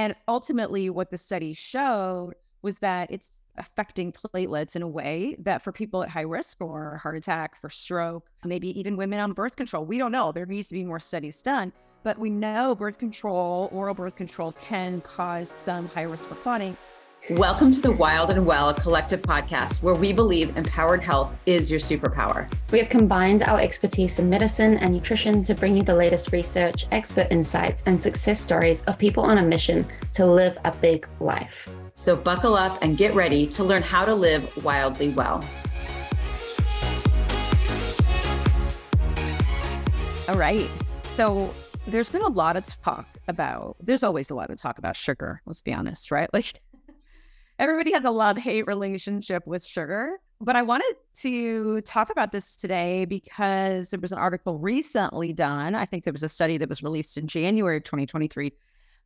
And ultimately, what the study showed was that it's affecting platelets in a way that for people at high risk for heart attack, for stroke, maybe even women on birth control, we don't know. There needs to be more studies done. But we know birth control, oral birth control can cause some high risk for clotting. Welcome to the Wild and Well Collective podcast, where we believe empowered health is your superpower. We have combined our expertise in medicine and nutrition to bring you the latest research, expert insights, and success stories of people on a mission to live a big life. So, buckle up and get ready to learn how to live wildly well. All right. So, there's been a lot of talk about, there's always a lot of talk about sugar, let's be honest, right? Like, everybody has a love hate relationship with sugar. But I wanted to talk about this today because there was an article recently done. I think there was a study that was released in January of 2023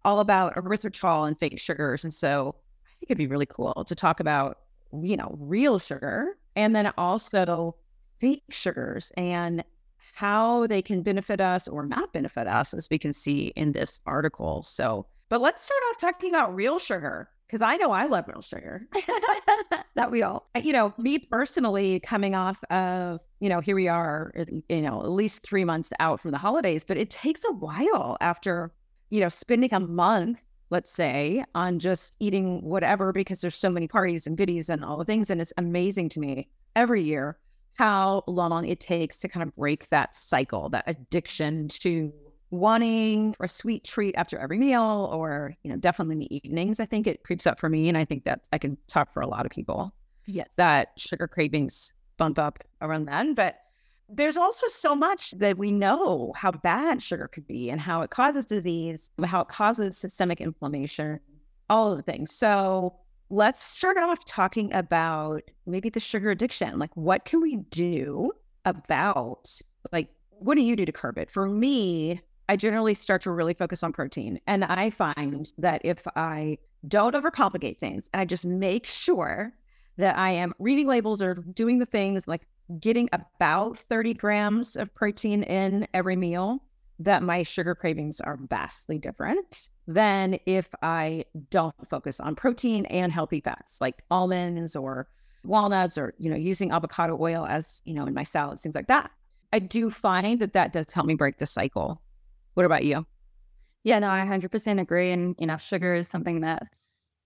all about erythritol and fake sugars. And so I think it'd be really cool to talk about, you know, real sugar and then also fake sugars and how they can benefit us or not benefit us, as we can see in this article. So, but let's start off talking about real sugar because I know I love real sugar. that we all. You know, me personally, coming off of, you know, here we are, you know, at least three months out from the holidays, but it takes a while after, you know, spending a month, let's say, on just eating whatever because there's so many parties and goodies and all the things. And it's amazing to me every year how long it takes to kind of break that cycle, that addiction to wanting a sweet treat after every meal or you know definitely in the evenings i think it creeps up for me and i think that i can talk for a lot of people yes. that sugar cravings bump up around then but there's also so much that we know how bad sugar could be and how it causes disease how it causes systemic inflammation all of the things. So let's start off talking about maybe the sugar addiction. Like what can we do about like what do you do to curb it? For me I generally start to really focus on protein. And I find that if I don't overcomplicate things and I just make sure that I am reading labels or doing the things like getting about 30 grams of protein in every meal, that my sugar cravings are vastly different than if I don't focus on protein and healthy fats like almonds or walnuts or, you know, using avocado oil as, you know, in my salads, things like that. I do find that that does help me break the cycle what about you? Yeah, no, I 100% agree. And, you know, sugar is something that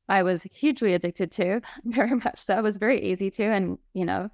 I was hugely addicted to, very much so. It was very easy to, and, you know,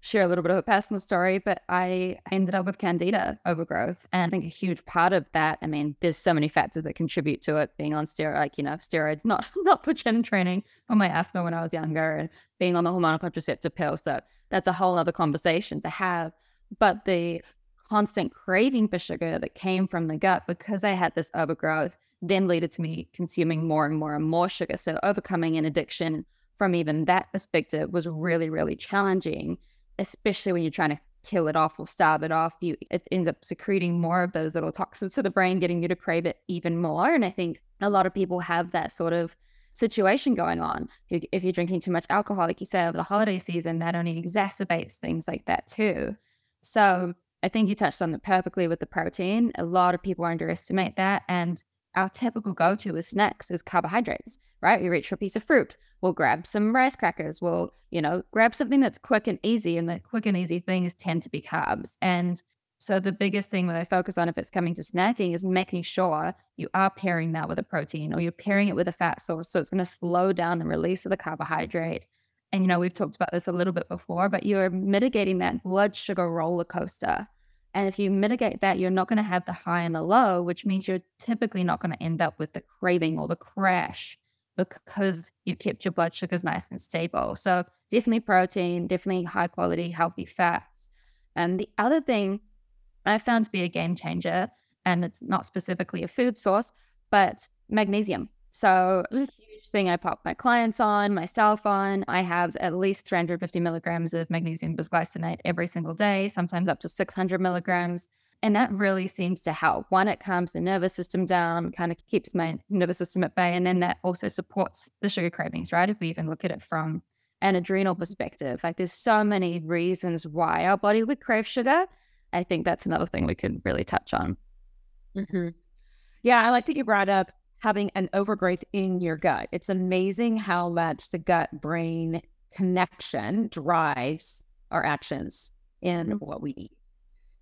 share a little bit of a personal story, but I ended up with candida overgrowth. And I think a huge part of that, I mean, there's so many factors that contribute to it being on steroid, like, you know, steroids, not, not for gym training for my asthma when I was younger and being on the hormonal contraceptive pill. So that's a whole other conversation to have. But the constant craving for sugar that came from the gut because I had this overgrowth then led to me consuming more and more and more sugar. So overcoming an addiction from even that perspective was really, really challenging, especially when you're trying to kill it off or starve it off. You it ends up secreting more of those little toxins to the brain, getting you to crave it even more. And I think a lot of people have that sort of situation going on. If you're drinking too much alcohol, like you say, over the holiday season, that only exacerbates things like that too. So I think you touched on it perfectly with the protein. A lot of people underestimate that. And our typical go to with snacks is carbohydrates, right? We reach for a piece of fruit. We'll grab some rice crackers. We'll, you know, grab something that's quick and easy. And the quick and easy things tend to be carbs. And so the biggest thing that I focus on if it's coming to snacking is making sure you are pairing that with a protein or you're pairing it with a fat source. So it's going to slow down the release of the carbohydrate. And, you know, we've talked about this a little bit before, but you're mitigating that blood sugar roller coaster and if you mitigate that, you're not going to have the high and the low, which means you're typically not going to end up with the craving or the crash because you kept your blood sugars nice and stable. So definitely protein, definitely high quality, healthy fats. And the other thing I found to be a game changer, and it's not specifically a food source, but magnesium. So thing I pop my clients on, myself on. I have at least 350 milligrams of magnesium bisglycinate every single day, sometimes up to 600 milligrams. And that really seems to help. One, it calms the nervous system down, kind of keeps my nervous system at bay. And then that also supports the sugar cravings, right? If we even look at it from an adrenal perspective, like there's so many reasons why our body would crave sugar. I think that's another thing we could really touch on. Mm-hmm. Yeah, I like that you brought up having an overgrowth in your gut. It's amazing how much the gut brain connection drives our actions in mm-hmm. what we eat.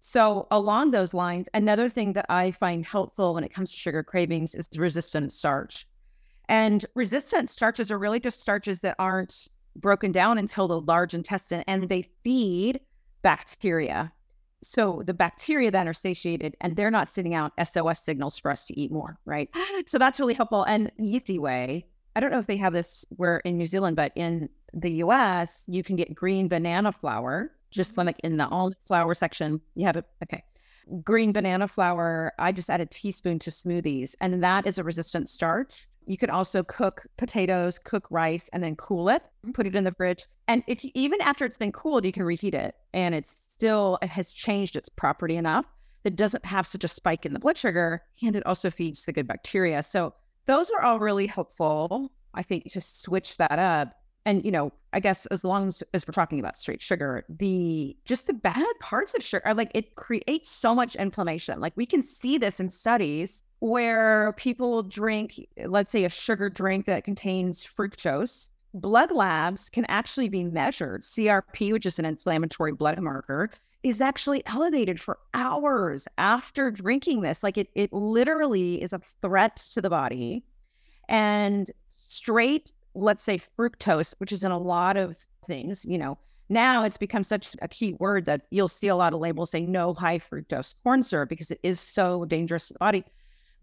So, along those lines, another thing that I find helpful when it comes to sugar cravings is resistant starch. And resistant starches are really just starches that aren't broken down until the large intestine and they feed bacteria. So the bacteria then are satiated and they're not sending out SOS signals for us to eat more, right? So that's really helpful. And easy way, I don't know if they have this where in New Zealand, but in the US, you can get green banana flour, just mm-hmm. like in the almond flour section. You have it. Okay. Green banana flour, I just add a teaspoon to smoothies, and that is a resistant starch. You can also cook potatoes, cook rice, and then cool it, put it in the fridge. And if you, even after it's been cooled, you can reheat it, and it's still it has changed its property enough that doesn't have such a spike in the blood sugar, and it also feeds the good bacteria. So those are all really helpful. I think to switch that up. And you know, I guess as long as, as we're talking about straight sugar, the just the bad parts of sugar, like it creates so much inflammation. Like we can see this in studies where people drink, let's say, a sugar drink that contains fructose. Blood labs can actually be measured. CRP, which is an inflammatory blood marker, is actually elevated for hours after drinking this. Like it, it literally is a threat to the body. And straight, let's say, fructose, which is in a lot of things, you know, now it's become such a key word that you'll see a lot of labels saying no high fructose corn syrup because it is so dangerous to the body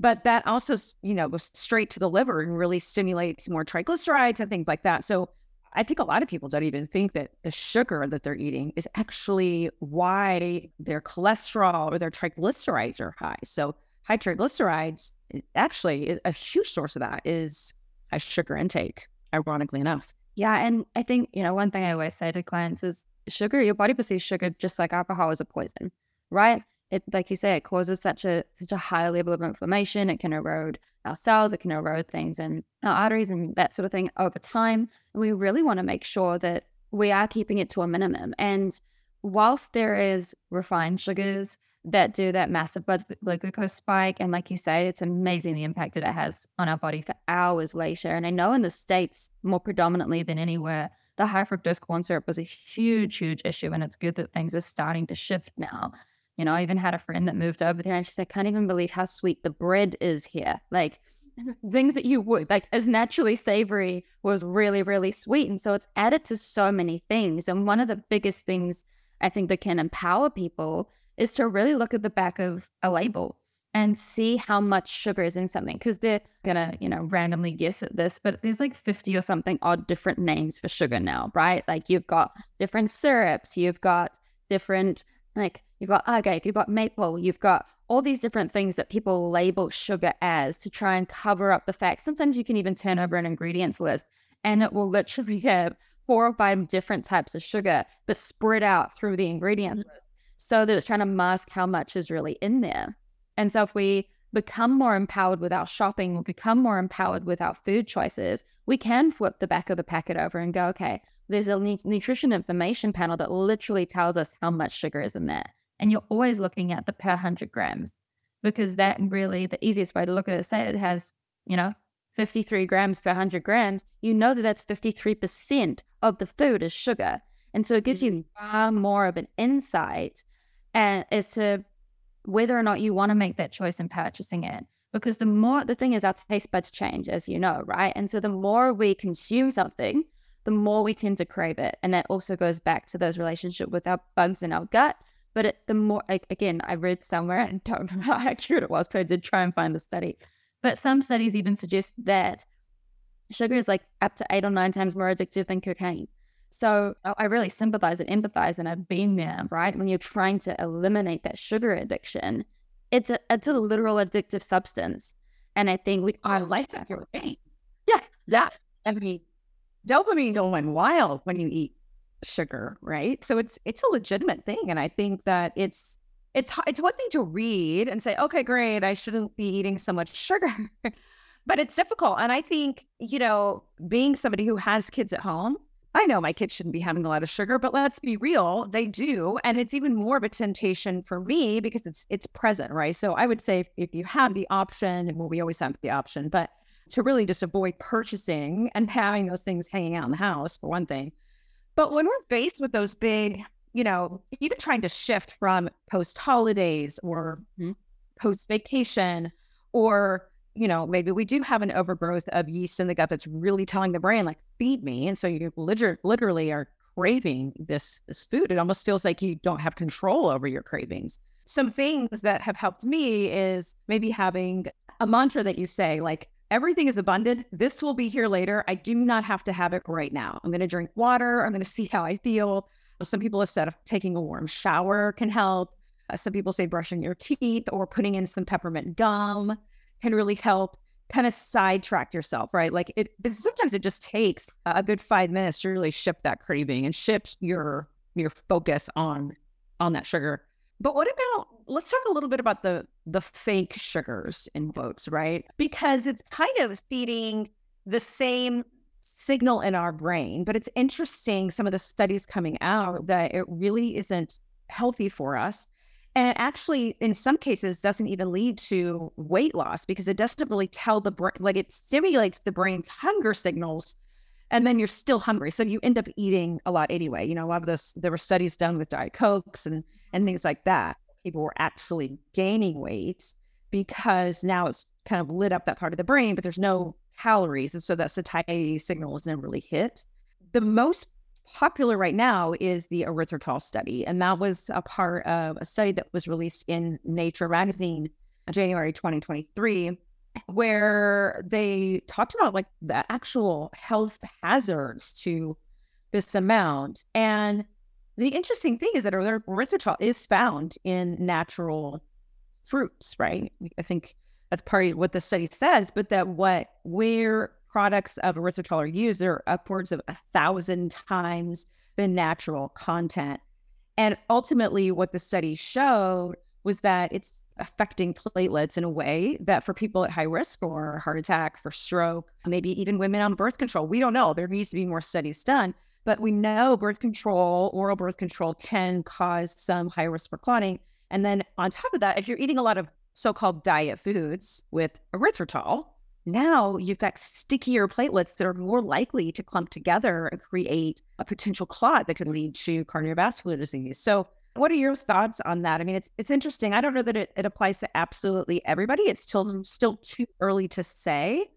but that also, you know, goes straight to the liver and really stimulates more triglycerides and things like that. So I think a lot of people don't even think that the sugar that they're eating is actually why their cholesterol or their triglycerides are high. So high triglycerides, actually, a huge source of that is high sugar intake, ironically enough. Yeah. And I think, you know, one thing I always say to clients is sugar, your body perceives sugar just like alcohol is a poison, right? it like you say, it causes such a such a high level of inflammation. It can erode our cells, it can erode things and our arteries and that sort of thing over time. And we really want to make sure that we are keeping it to a minimum. And whilst there is refined sugars that do that massive blood, glucose spike, and like you say, it's amazing the impact that it has on our body for hours later. And I know in the States, more predominantly than anywhere, the high fructose corn syrup was a huge, huge issue. And it's good that things are starting to shift now. You know, I even had a friend that moved over there and she said, I can't even believe how sweet the bread is here. Like things that you would like as naturally savory was really, really sweet. And so it's added to so many things. And one of the biggest things I think that can empower people is to really look at the back of a label and see how much sugar is in something because they're gonna you know randomly guess at this but there's like 50 or something odd different names for sugar now right like you've got different syrups you've got different like you've got agave, you've got maple, you've got all these different things that people label sugar as to try and cover up the fact. Sometimes you can even turn over an ingredients list and it will literally have four or five different types of sugar, but spread out through the ingredient mm-hmm. list so that it's trying to mask how much is really in there. And so if we become more empowered with our shopping, we become more empowered with our food choices, we can flip the back of the packet over and go, okay, there's a nutrition information panel that literally tells us how much sugar is in there. And you're always looking at the per 100 grams because that really, the easiest way to look at it, say it has, you know, 53 grams per 100 grams, you know that that's 53% of the food is sugar. And so it gives you mm-hmm. far more of an insight and, as to whether or not you want to make that choice in purchasing it. Because the more, the thing is, our taste buds change, as you know, right? And so the more we consume something, the more we tend to crave it. And that also goes back to those relationship with our bugs in our gut. But it, the more, again, I read somewhere and don't remember how accurate it was, so I did try and find the study. But some studies even suggest that sugar is like up to eight or nine times more addictive than cocaine. So oh, I really sympathize and empathize, and I've been there, right? When you're trying to eliminate that sugar addiction, it's a it's a literal addictive substance. And I think we I like that for pain. Yeah. Yeah. I mean, dopamine going wild when you eat sugar, right? So it's it's a legitimate thing, and I think that it's it's it's one thing to read and say, okay, great, I shouldn't be eating so much sugar, but it's difficult. And I think you know, being somebody who has kids at home, I know my kids shouldn't be having a lot of sugar, but let's be real, they do. And it's even more of a temptation for me because it's it's present, right? So I would say if, if you have the option, well, we always have the option, but to really just avoid purchasing and having those things hanging out in the house for one thing. But when we're faced with those big, you know, even trying to shift from post holidays or mm-hmm. post vacation or you know, maybe we do have an overgrowth of yeast in the gut that's really telling the brain, like, feed me. And so you literally are craving this, this food. It almost feels like you don't have control over your cravings. Some things that have helped me is maybe having a mantra that you say, like, everything is abundant. This will be here later. I do not have to have it right now. I'm going to drink water. I'm going to see how I feel. Some people have said taking a warm shower can help. Uh, some people say brushing your teeth or putting in some peppermint gum can really help kind of sidetrack yourself, right? Like it sometimes it just takes a good five minutes to really shift that craving and shift your your focus on on that sugar. But what about let's talk a little bit about the the fake sugars in quotes, right? Because it's kind of feeding the same signal in our brain, but it's interesting some of the studies coming out that it really isn't healthy for us. And it actually, in some cases, doesn't even lead to weight loss because it doesn't really tell the brain, like it stimulates the brain's hunger signals. And then you're still hungry. So you end up eating a lot anyway. You know, a lot of this, there were studies done with Diet Cokes and, and things like that. People were actually gaining weight because now it's kind of lit up that part of the brain, but there's no calories. And so that satiety signal is never really hit. The most popular right now is the erythritol study. And that was a part of a study that was released in Nature magazine uh, January 2023, where they talked about like the actual health hazards to this amount. And the interesting thing is that erythritol is found in natural fruits, right? I think that's part of what the study says, but that what where products of erythritol are used are upwards of a thousand times the natural content. And ultimately, what the study showed was that it's affecting platelets in a way that for people at high risk for heart attack, for stroke, maybe even women on birth control, we don't know. There needs to be more studies done. But we know birth control, oral birth control can cause some high risk for clotting. And then on top of that, if you're eating a lot of so called diet foods with erythritol, now you've got stickier platelets that are more likely to clump together and create a potential clot that could lead to cardiovascular disease. So, what are your thoughts on that? I mean, it's it's interesting. I don't know that it, it applies to absolutely everybody. It's still still too early to say,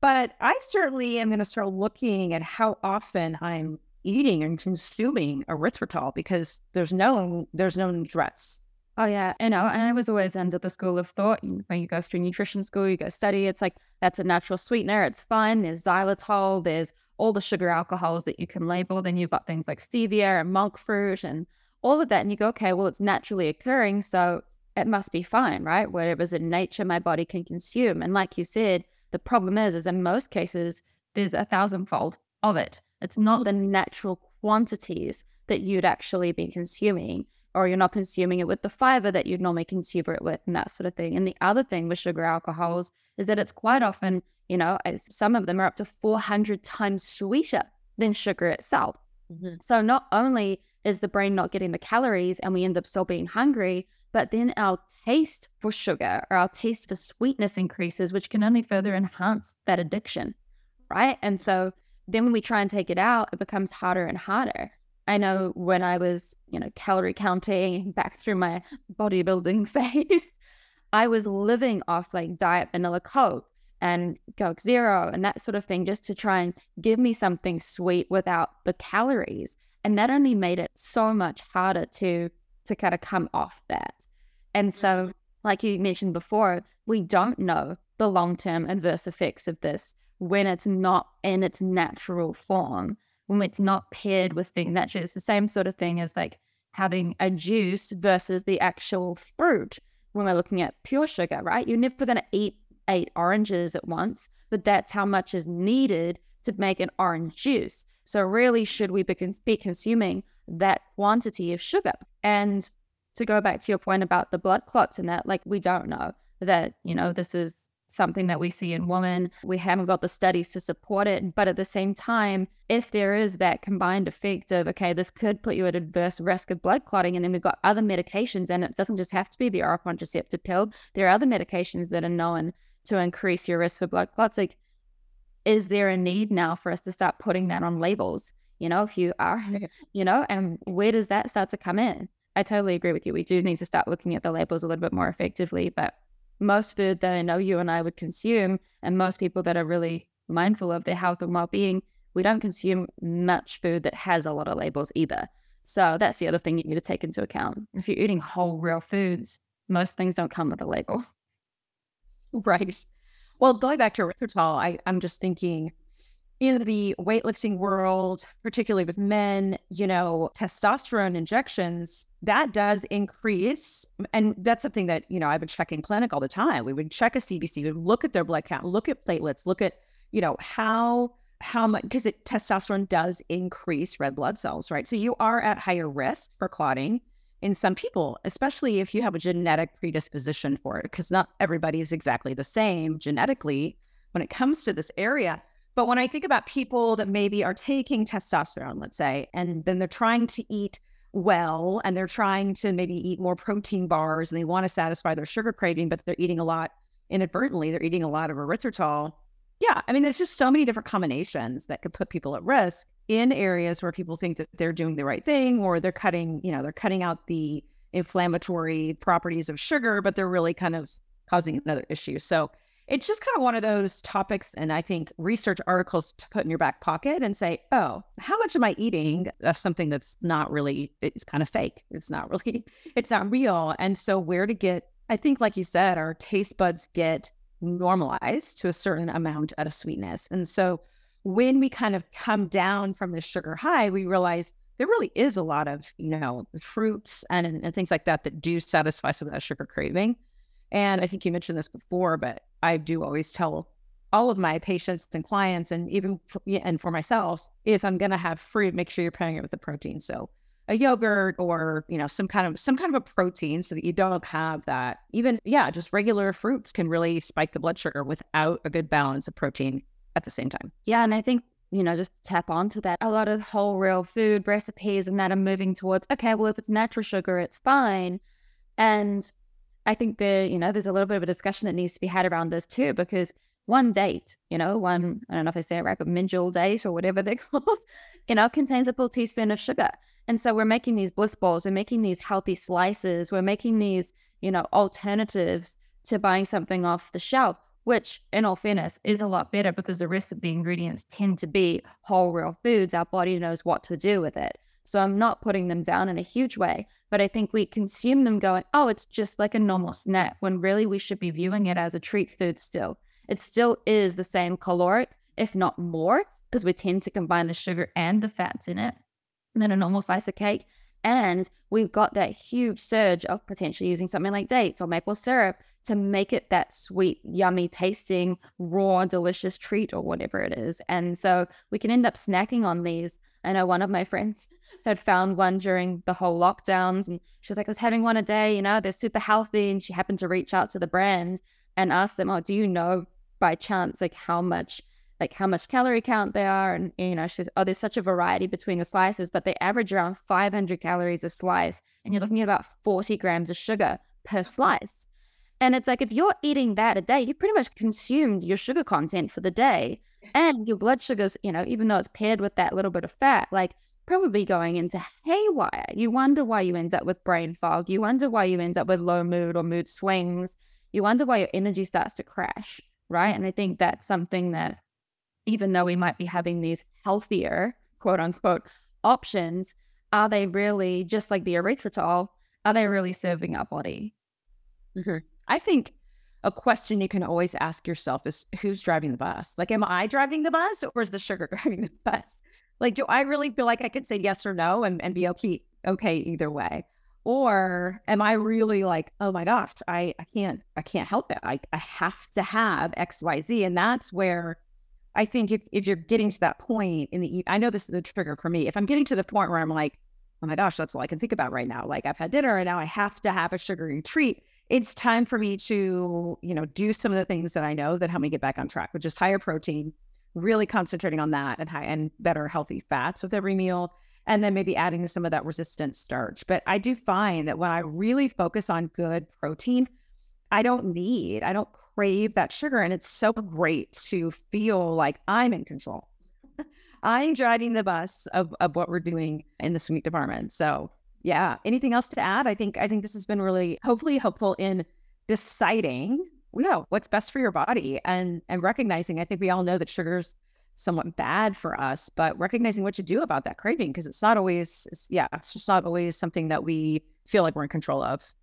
but I certainly am going to start looking at how often I'm eating and consuming erythritol because there's no there's no threats Oh yeah, I know. And I was always under the school of thought when you go through nutrition school, you go study. It's like that's a natural sweetener. It's fine. There's xylitol. There's all the sugar alcohols that you can label. Then you've got things like stevia and monk fruit and all of that. And you go, okay, well, it's naturally occurring, so it must be fine, right? Whatever's in nature, my body can consume. And like you said, the problem is, is in most cases, there's a thousandfold of it. It's not the natural quantities that you'd actually be consuming or you're not consuming it with the fiber that you'd normally consume it with and that sort of thing. And the other thing with sugar alcohols is that it's quite often, you know, some of them are up to 400 times sweeter than sugar itself. Mm-hmm. So not only is the brain not getting the calories and we end up still being hungry, but then our taste for sugar or our taste for sweetness increases, which can only further enhance that addiction. Right. And so then when we try and take it out, it becomes harder and harder. I know when I was, you know, calorie counting back through my bodybuilding phase, I was living off like diet vanilla Coke and Coke Zero and that sort of thing just to try and give me something sweet without the calories. And that only made it so much harder to to kind of come off that. And so, mm-hmm. like you mentioned before, we don't know the long-term adverse effects of this when it's not in its natural form when it's not paired with things. Actually, it's the same sort of thing as like having a juice versus the actual fruit when we're looking at pure sugar, right? You're never going to eat eight oranges at once, but that's how much is needed to make an orange juice. So, really, should we be, cons- be consuming that quantity of sugar? And to go back to your point about the blood clots and that, like, we don't know that, you know, this is something that we see in women. We haven't got the studies to support it. But at the same time, if there is that combined effect of, okay, this could put you at adverse risk of blood clotting, and then we've got other medications, and it doesn't just have to be the oral contraceptive pill, there are other medications that are known to increase your risk for blood clots. Like, is there a need now for us to start putting that on labels? You know, if you are, you know, and where does that start to come in? I totally agree with you. We do need to start looking at the labels a little bit more effectively. But most food that I know you and I would consume, and most people that are really mindful of their health and well being, we don't consume much food that has a lot of labels either. So that's the other thing you need to take into account. If you're eating whole, real foods, most things don't come with a label. Right. Well, going back to erythritol, I, I'm just thinking in the weightlifting world, particularly with men, you know, testosterone injections, that does increase. And that's something that, you know, I would check in clinic all the time. We would check a CBC, we would look at their blood count, look at platelets, look at, you know, how how much because it testosterone does increase red blood cells, right? So you are at higher risk for clotting in some people, especially if you have a genetic predisposition for it, because not everybody is exactly the same genetically when it comes to this area. But when I think about people that maybe are taking testosterone, let's say, and then they're trying to eat well and they're trying to maybe eat more protein bars and they want to satisfy their sugar craving, but they're eating a lot inadvertently, they're eating a lot of erythritol. Yeah, I mean, there's just so many different combinations that could put people at risk in areas where people think that they're doing the right thing or they're cutting, you know, they're cutting out the inflammatory properties of sugar, but they're really kind of causing another issue. So it's just kind of one of those topics and i think research articles to put in your back pocket and say oh how much am i eating of something that's not really it's kind of fake it's not really it's not real? And so where to get i think like you said our taste buds get normalized to a certain amount of sweetness. And so when we kind of come down from the sugar high we realize there really is a lot of you know fruits and, and things like that that do satisfy some of that sugar craving and I think you mentioned this before, but I do always tell all of my patients and clients, and even for, and for myself, if I'm going to have fruit, make sure you're pairing it with a protein. So a yogurt or you know some kind of some kind of a protein so that you don't have that. Even yeah just regular fruits can really spike the blood sugar without a good balance of protein at the same time. Yeah and i think you know just tap onto that. A lot of whole real food recipes and that are moving towards okay well if it's natural sugar it's fine. And I think there, you know, there's a little bit of a discussion that needs to be had around this too, because one date, you know, one, mm-hmm. I don't know if I say it right, but minjal date or whatever they're called, you know, contains a full teaspoon of sugar. And so we're making these bliss balls, we're making these healthy slices, we're making these, you know, alternatives to buying something off the shelf, which in all fairness is a lot better because the rest of the ingredients tend to be whole real foods. Our body knows what to do with it. So I'm not putting them down in a huge way, but I think we consume them going, oh, it's just like a normal snack, when really we should be viewing it as a treat food still. It still is the same caloric, if not more, because we tend to combine the sugar and the fats in it than a normal slice of cake. And we've got that huge surge of potentially using something like dates or maple syrup to make it that sweet, yummy tasting, raw, delicious treat or whatever it is. And so we can end up snacking on these. I know one of my friends had found one during the whole lockdowns and she was like, I was having one a day, you know, they're super healthy. And she happened to reach out to the brand and ask them, Oh, do you know by chance like how much like how much calorie count they are. And, you know, she says, oh, there's such a variety between the slices, but they average around 500 calories a slice. And you're mm-hmm. looking at about 40 grams of sugar per slice. And it's like, if you're eating that a day, you've pretty much consumed your sugar content for the day. And your blood sugars, you know, even though it's paired with that little bit of fat, like probably going into haywire. You wonder why you end up with brain fog. You wonder why you end up with low mood or mood swings. You wonder why your energy starts to crash, right? And I think that's something that even though we might be having these healthier, quote unquote, options, are they really just like the erythritol? Are they really serving our body? Mm-hmm. I think a question you can always ask yourself is who's driving the bus? Like, am I driving the bus or is the sugar driving the bus? Like, do I really feel like I could say yes or no and, and be okay, okay either way? Or am I really like, oh my gosh, I, I can't, I can't help it. I, I have to have XYZ. And that's where I think if, if you're getting to that point in the, I know this is the trigger for me. If I'm getting to the point where I'm like, oh my gosh, that's all I can think about right now. Like I've had dinner and now I have to have a sugary treat. it's time for me to, you know, do some of the things that I know that help me get back on track, which is higher protein, really concentrating on that and high and better healthy fats with every meal. And then maybe adding some of that resistant starch. But I do find that when I really focus on good protein, I don't need, I don't crave that sugar. And it's so great to feel like I'm in control. I'm driving the bus of, of what we're doing in the sweet department. So yeah. Anything else to add? I think I think this has been really hopefully helpful in deciding, yeah, what's best for your body and and recognizing. I think we all know that sugar's somewhat bad for us, but recognizing what to do about that craving because it's not always yeah, it's just not always something that we feel like we're in control of.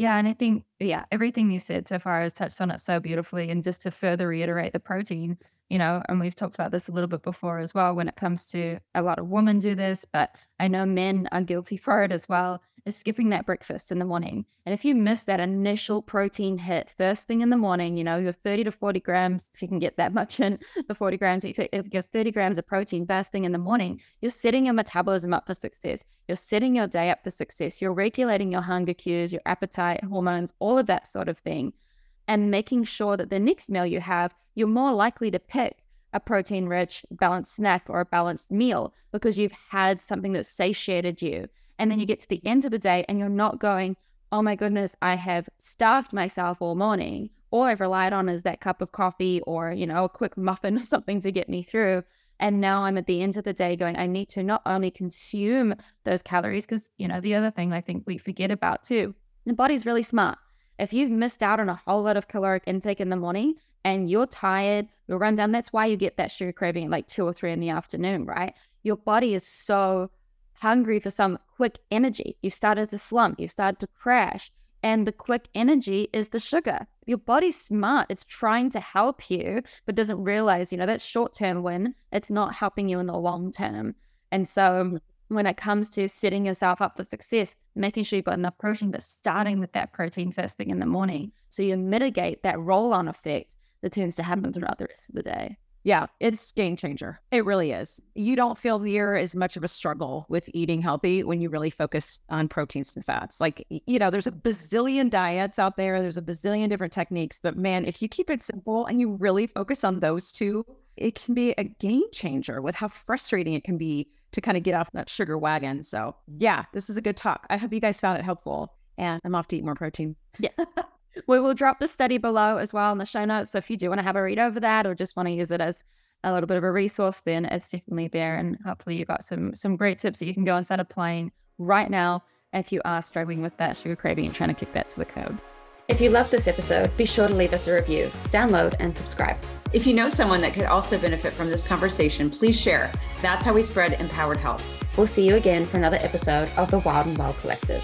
Yeah, and I think yeah, everything you said so far has touched on it so beautifully. And just to further reiterate the protein, you know, and we've talked about this a little bit before as well when it comes to a lot of women do this, but I know men are guilty for it as well, is skipping that breakfast in the morning. And if you miss that initial protein hit first thing in the morning, you know, you're 30 to 40 grams, if you can get that much in, the 40 grams, if you're 30 grams of protein first thing in the morning, you're setting your metabolism up for success. You're setting your day up for success. You're regulating your hunger cues, your appetite, hormones, all of that sort of thing and making sure that the next meal you have, you're more likely to pick a protein rich, balanced snack or a balanced meal because you've had something that satiated you. And then you get to the end of the day and you're not going, oh my goodness, I have starved myself all morning. All I've relied on is that cup of coffee or, you know, a quick muffin or something to get me through. And now I'm at the end of the day going, I need to not only consume those calories, because, you know, the other thing I think we forget about too, the body's really smart if you've missed out on a whole lot of caloric intake in the morning and you're tired, you're run down, that's why you get that sugar craving at like two or three in the afternoon, right? Your body is so hungry for some quick energy. You've started to slump, you've started to crash. And the quick energy is the sugar. Your body's smart. It's trying to help you, but doesn't realize, you know, that short term win, it's not helping you in the long term. And so when it comes to setting yourself up for success, making sure you've got enough protein, but starting with that protein first thing in the morning. So you mitigate that roll on effect that tends to happen throughout the rest of the day. Yeah, it's game changer. It really is. You don't feel near as much of a struggle with eating healthy when you really focus on proteins and fats. Like, you know, there's a bazillion diets out there, there's a bazillion different techniques, but man, if you keep it simple and you really focus on those two, it can be a game changer with how frustrating it can be to kind of get off that sugar wagon. So, yeah, this is a good talk. I hope you guys found it helpful. And I'm off to eat more protein. Yeah. we will drop the study below as well in the show notes. So if you do want to have a read over that or just want to use it as a little bit of a resource, then it's definitely there. And hopefully you got some some great tips that you can go and start applying right now if you are struggling with that sugar craving and trying to kick that to the curb. If you loved this episode, be sure to leave us a review, download, and subscribe. If you know someone that could also benefit from this conversation, please share. That's how we spread empowered health. We'll see you again for another episode of the Wild and Well Collective.